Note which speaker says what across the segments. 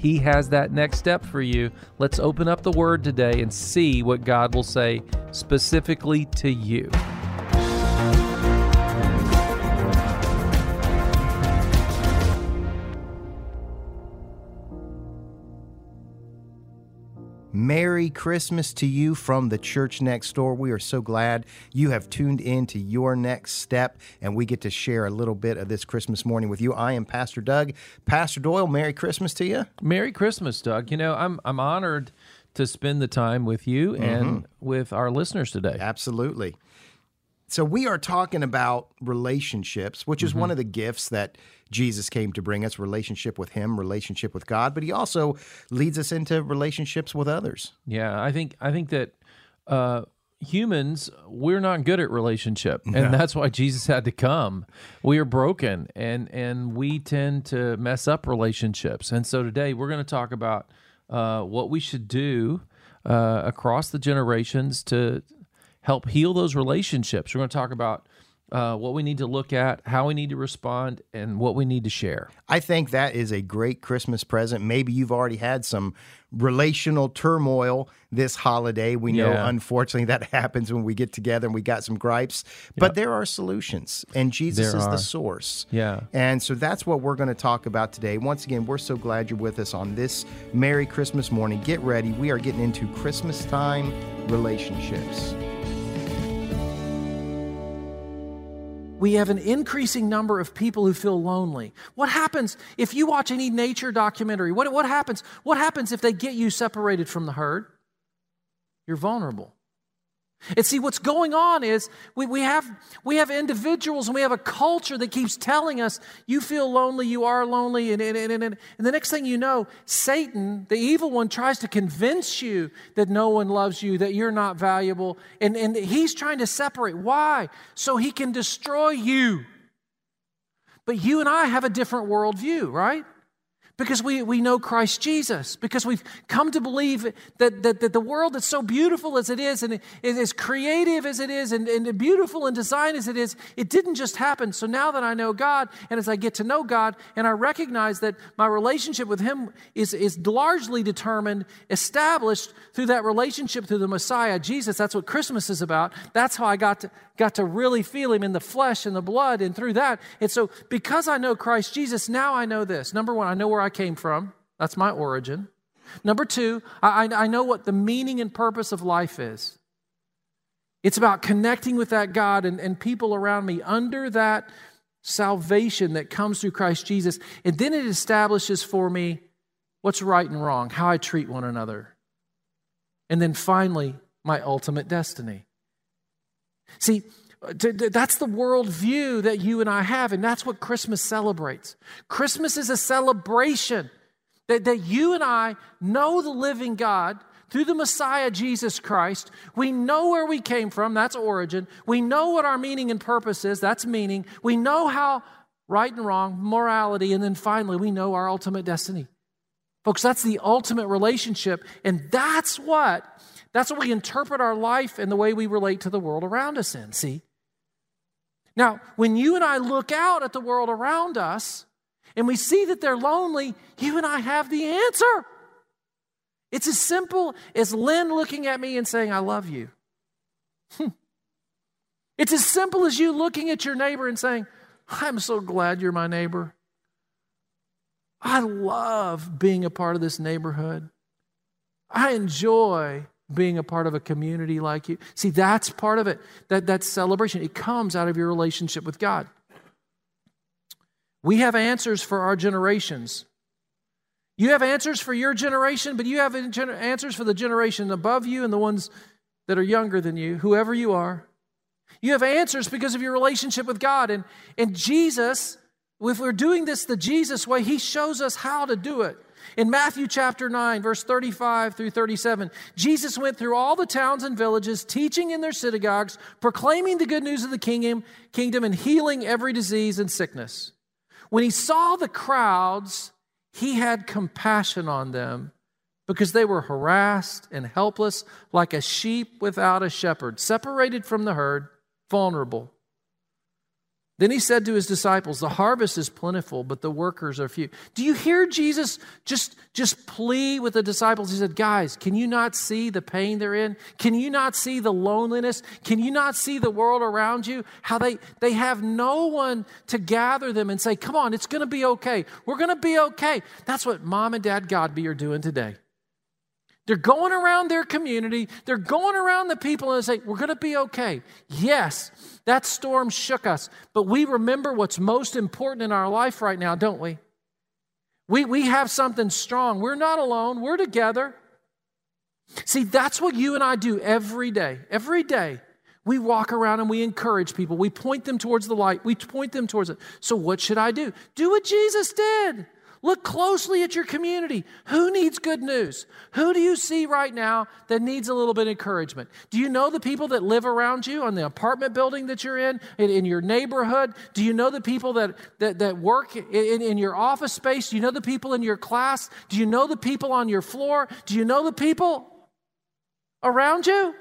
Speaker 1: He has that next step for you. Let's open up the Word today and see what God will say specifically to you.
Speaker 2: Merry Christmas to you from the church next door. We are so glad you have tuned in to your next step and we get to share a little bit of this Christmas morning with you. I am Pastor Doug. Pastor Doyle, Merry Christmas to you.
Speaker 1: Merry Christmas, Doug. You know, I'm I'm honored to spend the time with you and mm-hmm. with our listeners today.
Speaker 2: Absolutely. So we are talking about relationships, which is mm-hmm. one of the gifts that Jesus came to bring us relationship with him, relationship with God, but he also leads us into relationships with others.
Speaker 1: Yeah, I think I think that uh, humans we're not good at relationship and that's why jesus had to come we are broken and and we tend to mess up relationships and so today we're going to talk about uh, what we should do uh, across the generations to help heal those relationships. We're going to talk about uh, what we need to look at, how we need to respond, and what we need to share.
Speaker 2: I think that is a great Christmas present. Maybe you've already had some relational turmoil this holiday. We know, yeah. unfortunately, that happens when we get together and we got some gripes, but yep. there are solutions, and Jesus there is are. the source.
Speaker 1: Yeah.
Speaker 2: And so that's what we're going to talk about today. Once again, we're so glad you're with us on this Merry Christmas morning. Get ready. We are getting into Christmas time relationships.
Speaker 3: We have an increasing number of people who feel lonely. What happens if you watch any nature documentary? What, what happens? What happens if they get you separated from the herd? You're vulnerable. And see, what's going on is we, we, have, we have individuals and we have a culture that keeps telling us, you feel lonely, you are lonely. And, and, and, and, the next thing you know, Satan, the evil one, tries to convince you that no one loves you, that you're not valuable. And, and he's trying to separate. Why? So he can destroy you. But you and I have a different worldview, right? Because we, we know Christ Jesus, because we've come to believe that, that, that the world is so beautiful as it is, and it, as creative as it is, and, and beautiful in design as it is, it didn't just happen. So now that I know God, and as I get to know God, and I recognize that my relationship with Him is, is largely determined, established through that relationship through the Messiah, Jesus, that's what Christmas is about. That's how I got to, got to really feel Him in the flesh and the blood, and through that. And so, because I know Christ Jesus, now I know this. Number one, I know where I came from. That's my origin. Number two, I, I know what the meaning and purpose of life is. It's about connecting with that God and, and people around me under that salvation that comes through Christ Jesus. And then it establishes for me what's right and wrong, how I treat one another. And then finally, my ultimate destiny. See, that's the worldview that you and I have, and that's what Christmas celebrates. Christmas is a celebration that, that you and I know the living God through the Messiah, Jesus Christ. We know where we came from, that's origin. We know what our meaning and purpose is, that's meaning. We know how right and wrong, morality, and then finally, we know our ultimate destiny. Folks, that's the ultimate relationship, and that's what that's what we interpret our life and the way we relate to the world around us in. See? Now, when you and I look out at the world around us and we see that they're lonely, you and I have the answer. It's as simple as Lynn looking at me and saying, I love you. Hmm. It's as simple as you looking at your neighbor and saying, I'm so glad you're my neighbor. I love being a part of this neighborhood. I enjoy being a part of a community like you. See, that's part of it. That, that celebration. It comes out of your relationship with God. We have answers for our generations. You have answers for your generation, but you have answers for the generation above you and the ones that are younger than you, whoever you are. You have answers because of your relationship with God. And, and Jesus, if we're doing this the Jesus way, He shows us how to do it. In Matthew chapter 9, verse 35 through 37, Jesus went through all the towns and villages, teaching in their synagogues, proclaiming the good news of the kingdom, kingdom and healing every disease and sickness. When he saw the crowds, he had compassion on them because they were harassed and helpless like a sheep without a shepherd, separated from the herd, vulnerable. Then he said to his disciples, The harvest is plentiful, but the workers are few. Do you hear Jesus just, just plea with the disciples? He said, Guys, can you not see the pain they're in? Can you not see the loneliness? Can you not see the world around you? How they, they have no one to gather them and say, Come on, it's going to be okay. We're going to be okay. That's what mom and dad Godby are doing today. They're going around their community, they're going around the people and they say, We're going to be okay. Yes, that storm shook us, but we remember what's most important in our life right now, don't we? We, we have something strong. We're not alone, we're together. See, that's what you and I do every day. Every day, we walk around and we encourage people. We point them towards the light, we point them towards it. So, what should I do? Do what Jesus did. Look closely at your community. Who needs good news? Who do you see right now that needs a little bit of encouragement? Do you know the people that live around you on the apartment building that you're in, in, in your neighborhood? Do you know the people that, that, that work in, in your office space? Do you know the people in your class? Do you know the people on your floor? Do you know the people around you?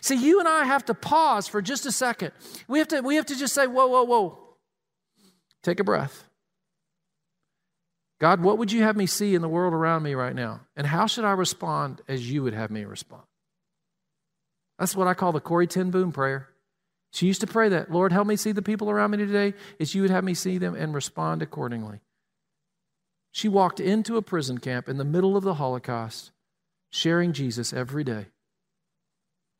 Speaker 3: See, you and I have to pause for just a second. We have to, we have to just say, whoa, whoa, whoa. Take a breath. God, what would you have me see in the world around me right now? And how should I respond as you would have me respond? That's what I call the Corrie ten Boom prayer. She used to pray that, Lord, help me see the people around me today as you would have me see them and respond accordingly. She walked into a prison camp in the middle of the Holocaust, sharing Jesus every day.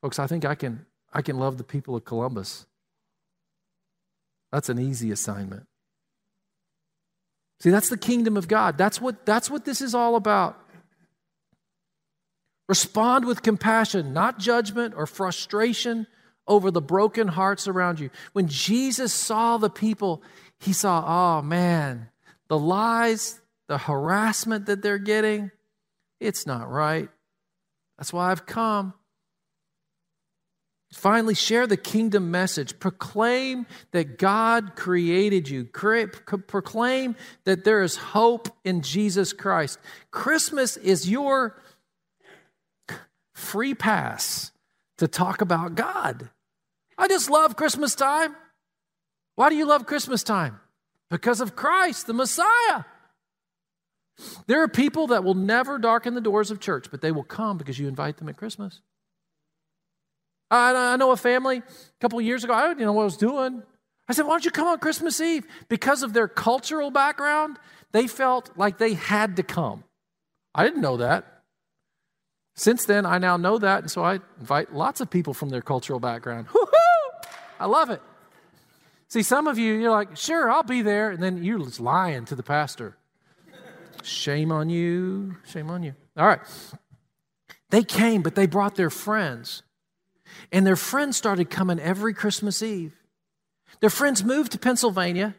Speaker 3: Folks, I think I can, I can love the people of Columbus. That's an easy assignment. See, that's the kingdom of God. That's what, that's what this is all about. Respond with compassion, not judgment or frustration over the broken hearts around you. When Jesus saw the people, he saw, oh man, the lies, the harassment that they're getting, it's not right. That's why I've come. Finally, share the kingdom message. Proclaim that God created you. Proclaim that there is hope in Jesus Christ. Christmas is your free pass to talk about God. I just love Christmas time. Why do you love Christmas time? Because of Christ, the Messiah. There are people that will never darken the doors of church, but they will come because you invite them at Christmas. I, I know a family a couple years ago, I didn't know what I was doing. I said, Why don't you come on Christmas Eve? Because of their cultural background, they felt like they had to come. I didn't know that. Since then, I now know that, and so I invite lots of people from their cultural background. Woo-hoo! I love it. See, some of you, you're like, sure, I'll be there, and then you're just lying to the pastor. Shame on you. Shame on you. All right. They came, but they brought their friends. And their friends started coming every Christmas Eve. Their friends moved to Pennsylvania,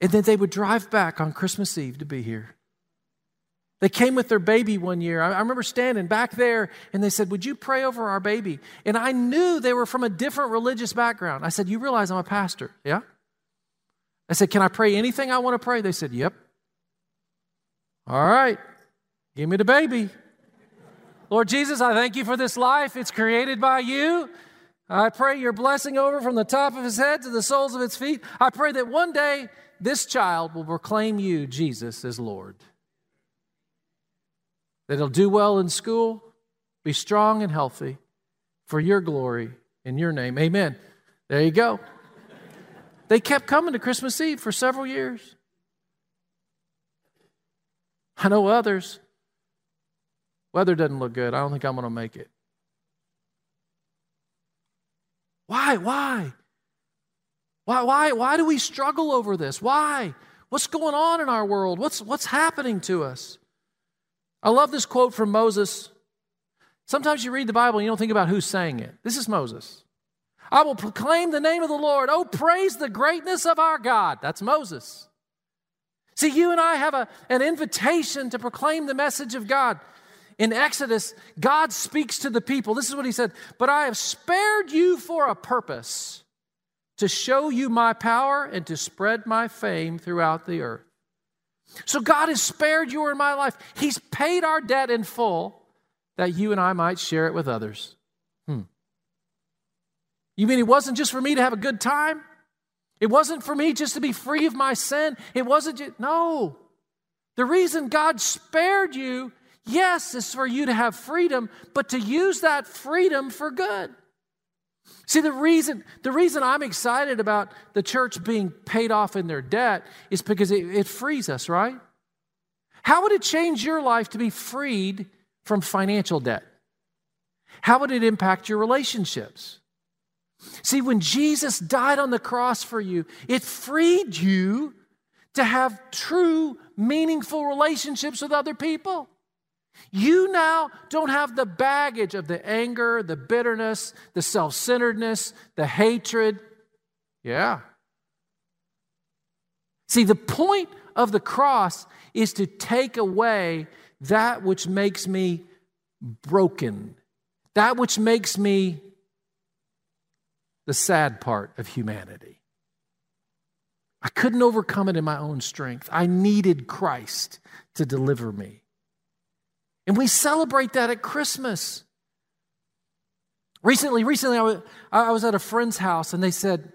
Speaker 3: and then they would drive back on Christmas Eve to be here. They came with their baby one year. I, remember standing back there and they said, Would you pray over our baby? And I knew they were from a different religious background. I said, You realize I'm a pastor, yeah? I said, Can I pray anything I want to pray? They said, Yep. All right, give me the baby. Lord Jesus, I thank you for this life. It's created by you. I pray your blessing over from the top of his head to the soles of its feet. I pray that one day this child will proclaim you, Jesus, as Lord. That he'll do well in school, be strong and healthy for your glory in your name. Amen. There you go. They kept coming to Christmas Eve for several years. I know others Weather doesn't look good. I don't think I'm going to make it. Why? Why? Why, why, why do we struggle over this? Why? What's going on in our world? What's, what's happening to us? I love this quote from Moses. Sometimes you read the Bible and you don't think about who's saying it. This is Moses. I will proclaim the name of the Lord. Oh, praise the greatness of our God. That's Moses. See, you and I have a, an invitation to proclaim the message of God. In Exodus, God speaks to the people. This is what he said But I have spared you for a purpose to show you my power and to spread my fame throughout the earth. So God has spared you in my life. He's paid our debt in full that you and I might share it with others. Hmm. You mean it wasn't just for me to have a good time? It wasn't for me just to be free of my sin. It wasn't just, no. The reason God spared you, yes, is for you to have freedom, but to use that freedom for good. See, the reason, the reason I'm excited about the church being paid off in their debt is because it, it frees us, right? How would it change your life to be freed from financial debt? How would it impact your relationships? See, when Jesus died on the cross for you, it freed you to have true, meaningful relationships with other people. You now don't have the baggage of the anger, the bitterness, the self centeredness, the hatred. Yeah. See, the point of the cross is to take away that which makes me broken, that which makes me the sad part of humanity. I couldn't overcome it in my own strength. I needed Christ to deliver me. And we celebrate that at Christmas. Recently, recently I was, I was at a friend's house and they said,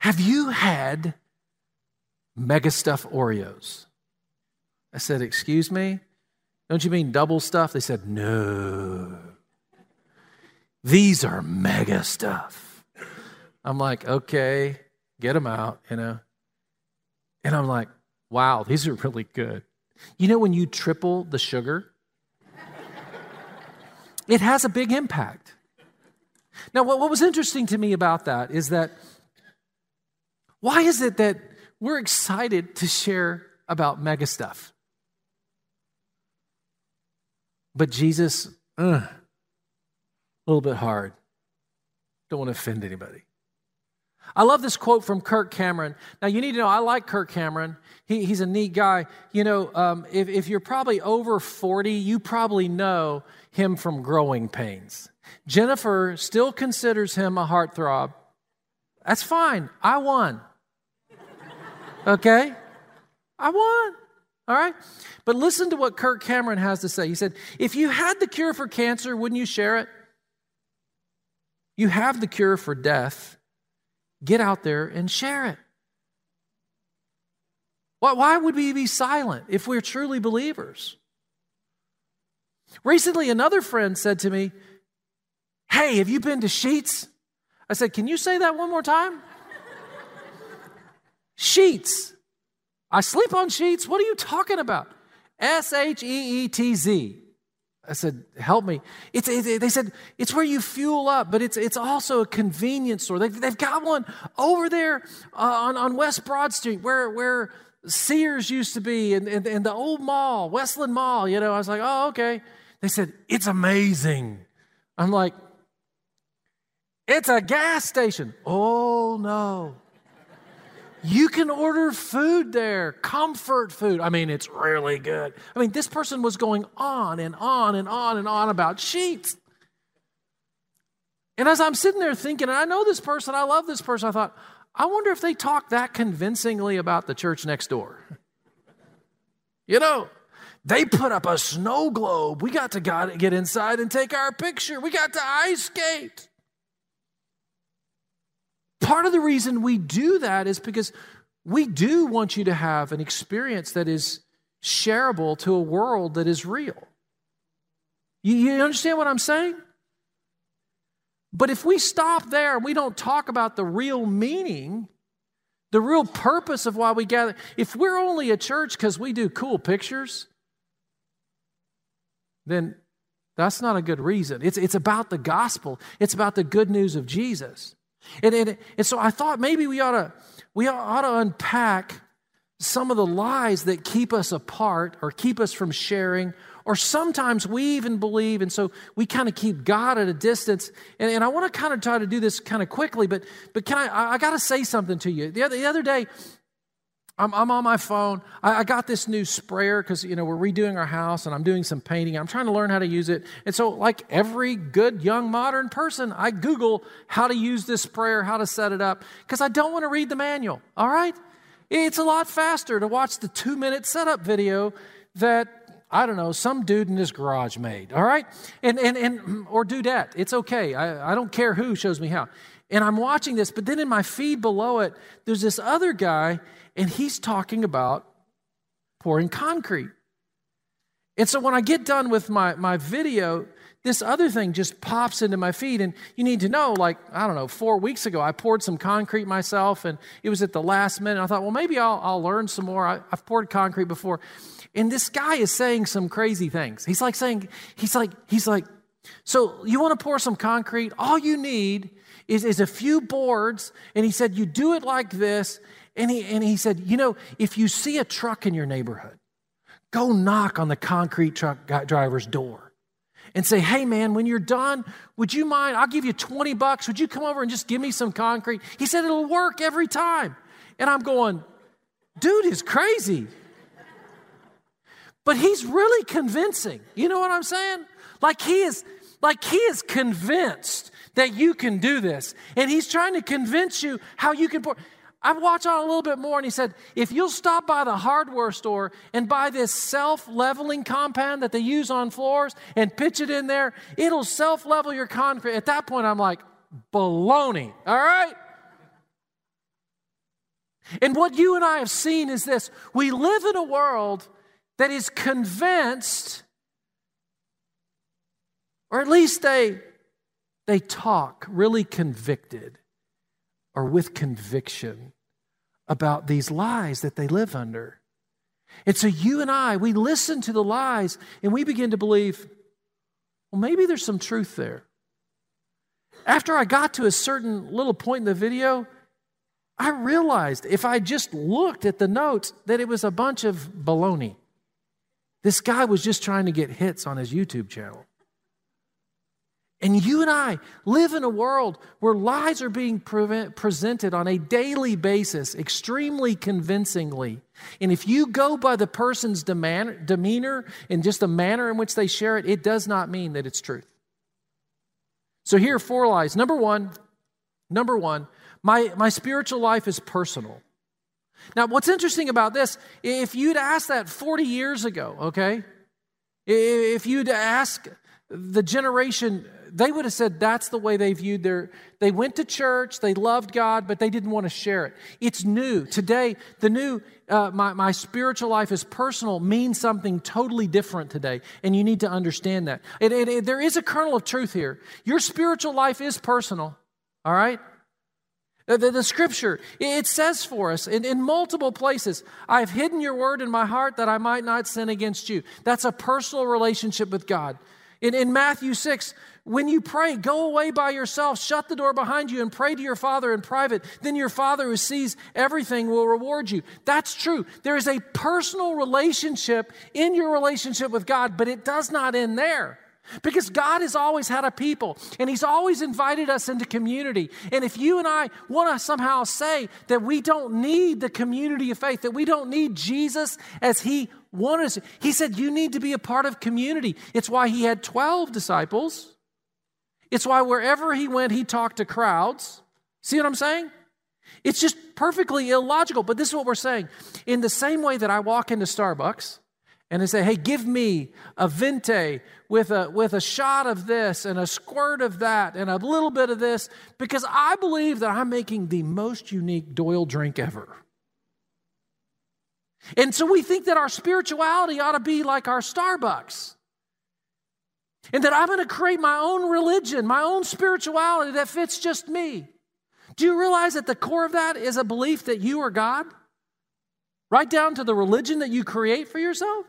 Speaker 3: Have you had mega stuff Oreos? I said, Excuse me? Don't you mean double stuff? They said, No. These are mega stuff. I'm like, Okay, get them out, you know. And I'm like, Wow, these are really good. You know, when you triple the sugar, it has a big impact. Now, what, what was interesting to me about that is that why is it that we're excited to share about mega stuff? But Jesus, uh, a little bit hard. Don't want to offend anybody. I love this quote from Kirk Cameron. Now, you need to know I like Kirk Cameron. He, he's a neat guy. You know, um, if, if you're probably over 40, you probably know him from growing pains. Jennifer still considers him a heartthrob. That's fine. I won. Okay? I won. All right? But listen to what Kirk Cameron has to say. He said, If you had the cure for cancer, wouldn't you share it? You have the cure for death. Get out there and share it. Why, would we be silent if we're truly believers? Recently, another friend said to me, Hey, have you been to Sheets? I said, Can you say that one more time? sheets. I sleep on sheets. What are you talking about? S H E E T Z. I said, help me. It's, it, they said, it's where you fuel up, but it's, it's also a convenience store. They've, they've got one over there uh, on, on West Broad Street where, where Sears used to be and, and, and the old mall, Westland Mall. You know, I was like, oh, okay. They said, it's amazing. I'm like, it's a gas station. Oh, no. You can order food there, comfort food. I mean, it's really good. I mean, this person was going on and on and on and on about Sheetz. And as I'm sitting there thinking, I know this person, I love this person, I thought, I wonder if they talk that convincingly about the church next door. You know, they put up a snow globe. We got to get inside and take our picture. We got to ice skate. Part of the reason we do that is because we do want you to have an experience that is shareable to a world that is real. You, you understand what I'm saying? But if we stop there and we don't talk about the real meaning, the real purpose of why we gather, if we're only a church because we do cool pictures, then that's not a good reason. It's, it's about the gospel, it's about the good news of Jesus. And, and, and so I thought maybe we ought to we ought to unpack some of the lies that keep us apart or keep us from sharing. Or sometimes we even believe and so we kind of keep god at a distance. And, and i want to kind of try to do this kind of quickly but but can i i, got to say something to you. The other, the other day I'm, I'm on my phone. I, I got this new sprayer because, you know, we're redoing our house and I'm doing some painting. I'm trying to learn how to use it. And so, like every good young modern person, I Google how to use this sprayer, how to set it up, because I don't want to read the manual. All right? It's a lot faster to watch the two minute setup video that I don't know, some dude in his garage made, all right? And, and, and or dudette. It's okay. I, I don't care who shows me how. And I'm watching this, but then in my feed below it, there's this other guy, and he's talking about pouring concrete. And so when I get done with my, my video, this other thing just pops into my feed. And you need to know, like, I don't know, four weeks ago, I poured some concrete myself, and it was at the last minute. I thought, well, maybe I'll, I'll learn some more. I, I've poured concrete before. And this guy is saying some crazy things. He's like saying, he's like, he's like, so you want to pour some concrete? All you need is, is a few boards. And he said, you do it like this. And he, and he said, you know, if you see a truck in your neighborhood, go knock on the concrete truck driver's door and say, hey man, when you're done, would you mind? I'll give you 20 bucks. Would you come over and just give me some concrete? He said, it'll work every time. And I'm going, dude is crazy. But he's really convincing. You know what I'm saying? Like he is like he is convinced that you can do this. And he's trying to convince you how you can pour. I watched on a little bit more and he said, if you'll stop by the hardware store and buy this self leveling compound that they use on floors and pitch it in there, it'll self level your concrete. At that point, I'm like, baloney, all right? And what you and I have seen is this we live in a world that is convinced, or at least they, they talk really convicted or with conviction about these lies that they live under. And so you and I, we listen to the lies and we begin to believe, well, maybe there's some truth there. After I got to a certain little point in the video, I realized if I just looked at the notes that it was a bunch of baloney. This guy was just trying to get hits on his YouTube channel. And you and I live in a world where lies are being pre- presented on a daily basis, extremely convincingly. And if you go by the person's deman- demeanor and just the manner in which they share it, it does not mean that it's truth. So here are four lies. Number one, number one, my, my spiritual life is personal. Now, what's interesting about this, if you'd asked that 40 years ago, okay, if you'd ask the generation, they would have said that's the way they viewed their, they went to church, they loved God, but they didn't want to share it. It's new. Today, the new, uh, my, my spiritual life is personal means something totally different today, and you need to understand that. It, it, it, there is a kernel of truth here. Your spiritual life is personal, all right? The, the, scripture, it says for us in, in multiple places, I've hidden your word in my heart that I might not sin against you. That's a personal relationship with God. In, in Matthew 6, when you pray, go away by yourself, shut the door behind you, and pray to your Father in private. Then your Father who sees everything will reward you. That's true. There is a personal relationship in your relationship with God, but it does not end there. Because God has always had a people and He's always invited us into community. And if you and I want to somehow say that we don't need the community of faith, that we don't need Jesus as He wanted is, He said, You need to be a part of community. It's why He had 12 disciples. It's why wherever He went, He talked to crowds. See what I'm saying? It's just perfectly illogical. But this is what we're saying. In the same way that I walk into Starbucks, and they say, hey, give me a venti with a, with a shot of this and a squirt of that and a little bit of this because I believe that I'm making the most unique Doyle drink ever. And so we think that our spirituality ought to be like our Starbucks. And that I'm going to create my own religion, my own spirituality that fits just me. Do you realize that the core of that is a belief that you are God? Right down to the religion that you create for yourself?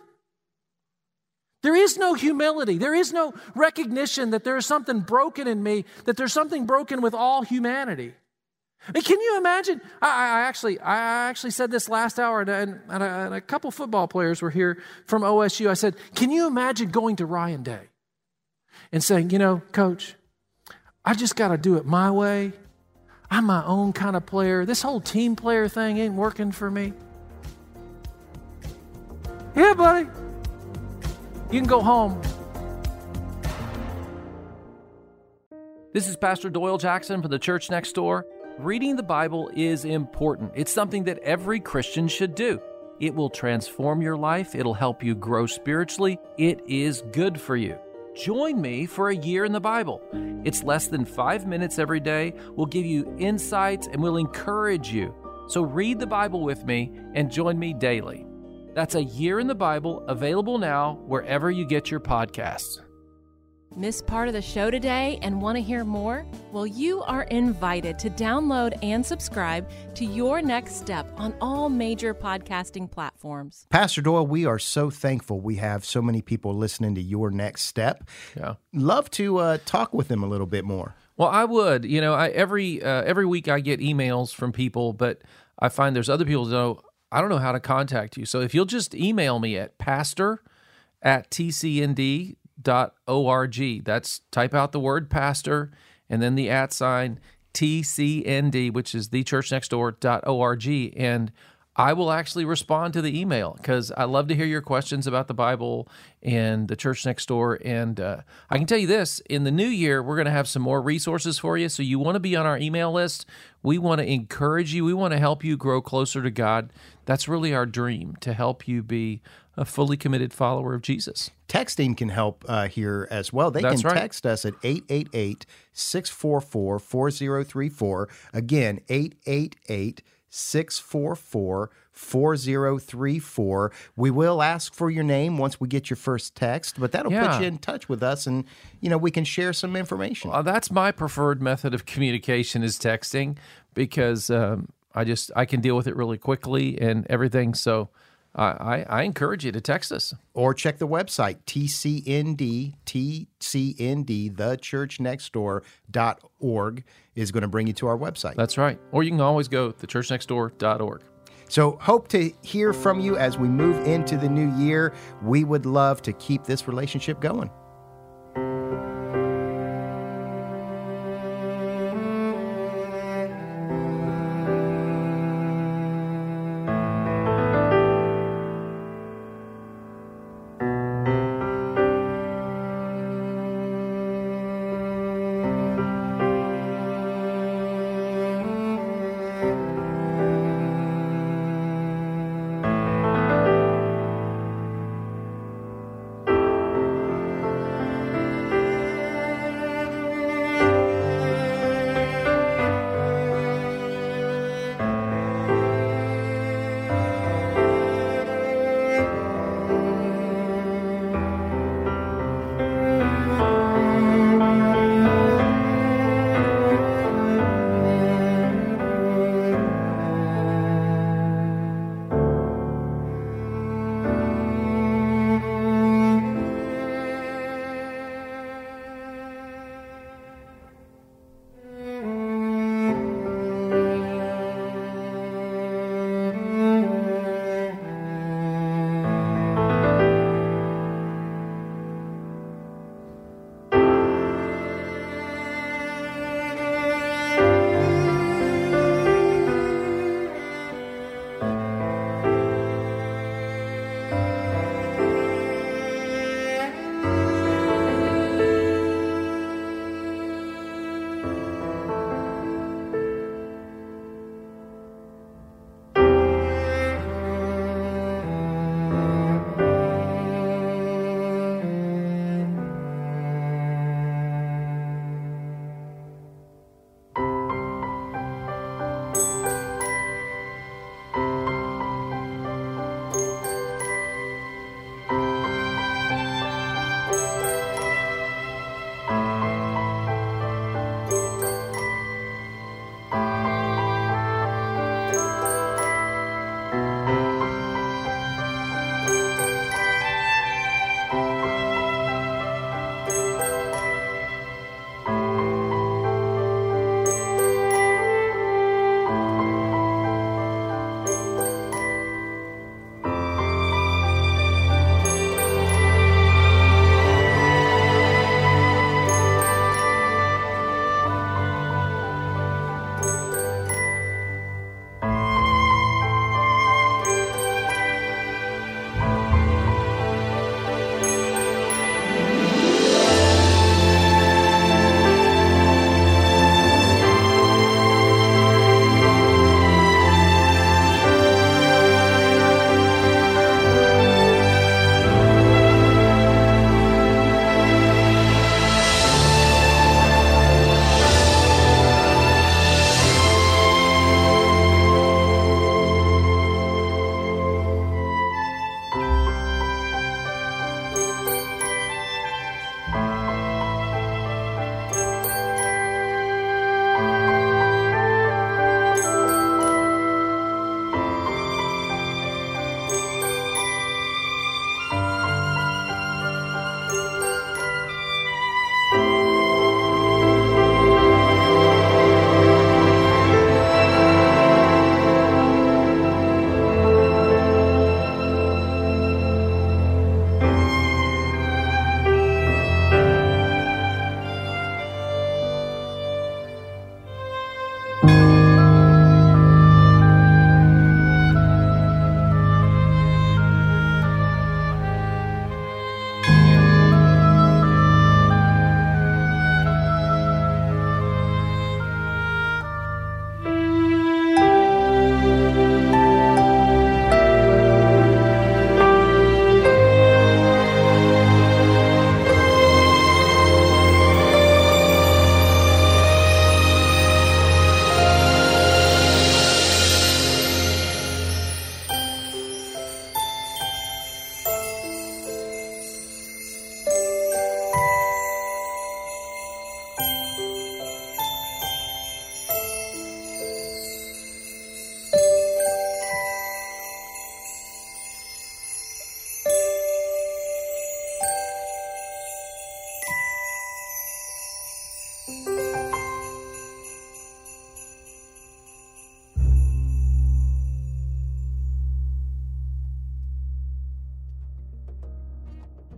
Speaker 3: There is no humility. There is no recognition that there is something broken in me, that there's something broken with all humanity. And can you imagine? I, I, actually, I actually said this last hour, and, and, a, and, a, couple football players were here from OSU. I said, "Can you imagine going to Ryan Day and saying, you know, Coach, I just got to do it my way. I'm my own kind of player. This whole team player thing ain't working for me."
Speaker 4: Yeah, buddy. You can go home.
Speaker 3: This is Pastor Doyle Jackson from the church next door. Reading the Bible is important. It's something that every Christian should do. It will transform your life, it'll help you grow spiritually. It is good for you. Join me for a year in the Bible. It's less than five minutes every day. We'll give you insights and we'll encourage you. So read the Bible with me and join me daily. That's a year in the Bible, available now wherever you get your podcasts.
Speaker 5: Miss part of the show today and want to hear more? Well, you are invited to download and subscribe to Your Next Step on all major podcasting platforms.
Speaker 2: Pastor Doyle, we are so thankful we have so many people listening to Your Next Step.
Speaker 3: Yeah.
Speaker 2: Love to uh, talk with them a little bit more.
Speaker 3: Well, I would. You know, I, every uh, every week I get emails from people, but I find there's other people that know I don't know how to contact you. So if you'll just email me at pastor at tcnd org. That's type out the word pastor and then the at sign TCND, which is thechurchnextdoor.org. And I will actually respond to the email because I love to hear your questions about the Bible and the church next door. And uh, I can tell you this in the new year, we're going to have some more resources for you. So you want to be on our email list. We want to encourage you, we want to help you grow closer to God. That's really our dream to help you be a fully committed follower of Jesus.
Speaker 2: Texting can help uh, here as well. They
Speaker 3: That's
Speaker 2: can
Speaker 3: right.
Speaker 2: text us at 888 644 4034. Again, 888 644 4034. We will ask for your name once we get your first text, but that'll
Speaker 3: Yeah.
Speaker 2: put you in touch with us and, you know, we can share some information.
Speaker 3: Uh, that's my preferred method of communication is texting because um, I just I can deal with it really quickly and everything. So I, I, encourage you to text us.
Speaker 2: or check the website tcnd tcnd thechurchnextdoor.org is going to bring you to our website
Speaker 3: That's right. Or you can always go to churchnextdoor.org.
Speaker 2: so hope to hear from you as we move into the new year we would love to keep this relationship going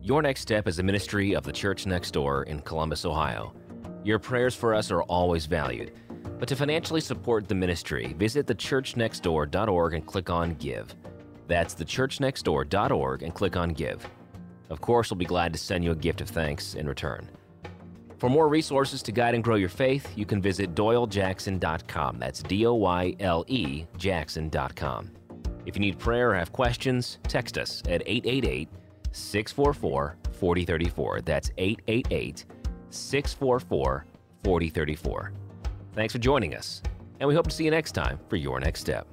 Speaker 6: Your Next Step is a ministry of the Church Next Door in Columbus, Ohio. Your prayers for us are always valued. But to financially support the ministry, visit thechurchnextdoor.org and click on Give. That's thechurchnextdoor.org and click on Give. Of course, we'll be glad to send you a gift of thanks in return. For more resources to guide and grow your faith, you can visit doylejackson.com. That's D O Y L E Jackson.com. If you need prayer or have questions, text us at 888 644 4034. That's 888 644 4034. Thanks for joining us, and we hope to see you next time for Your Next Step.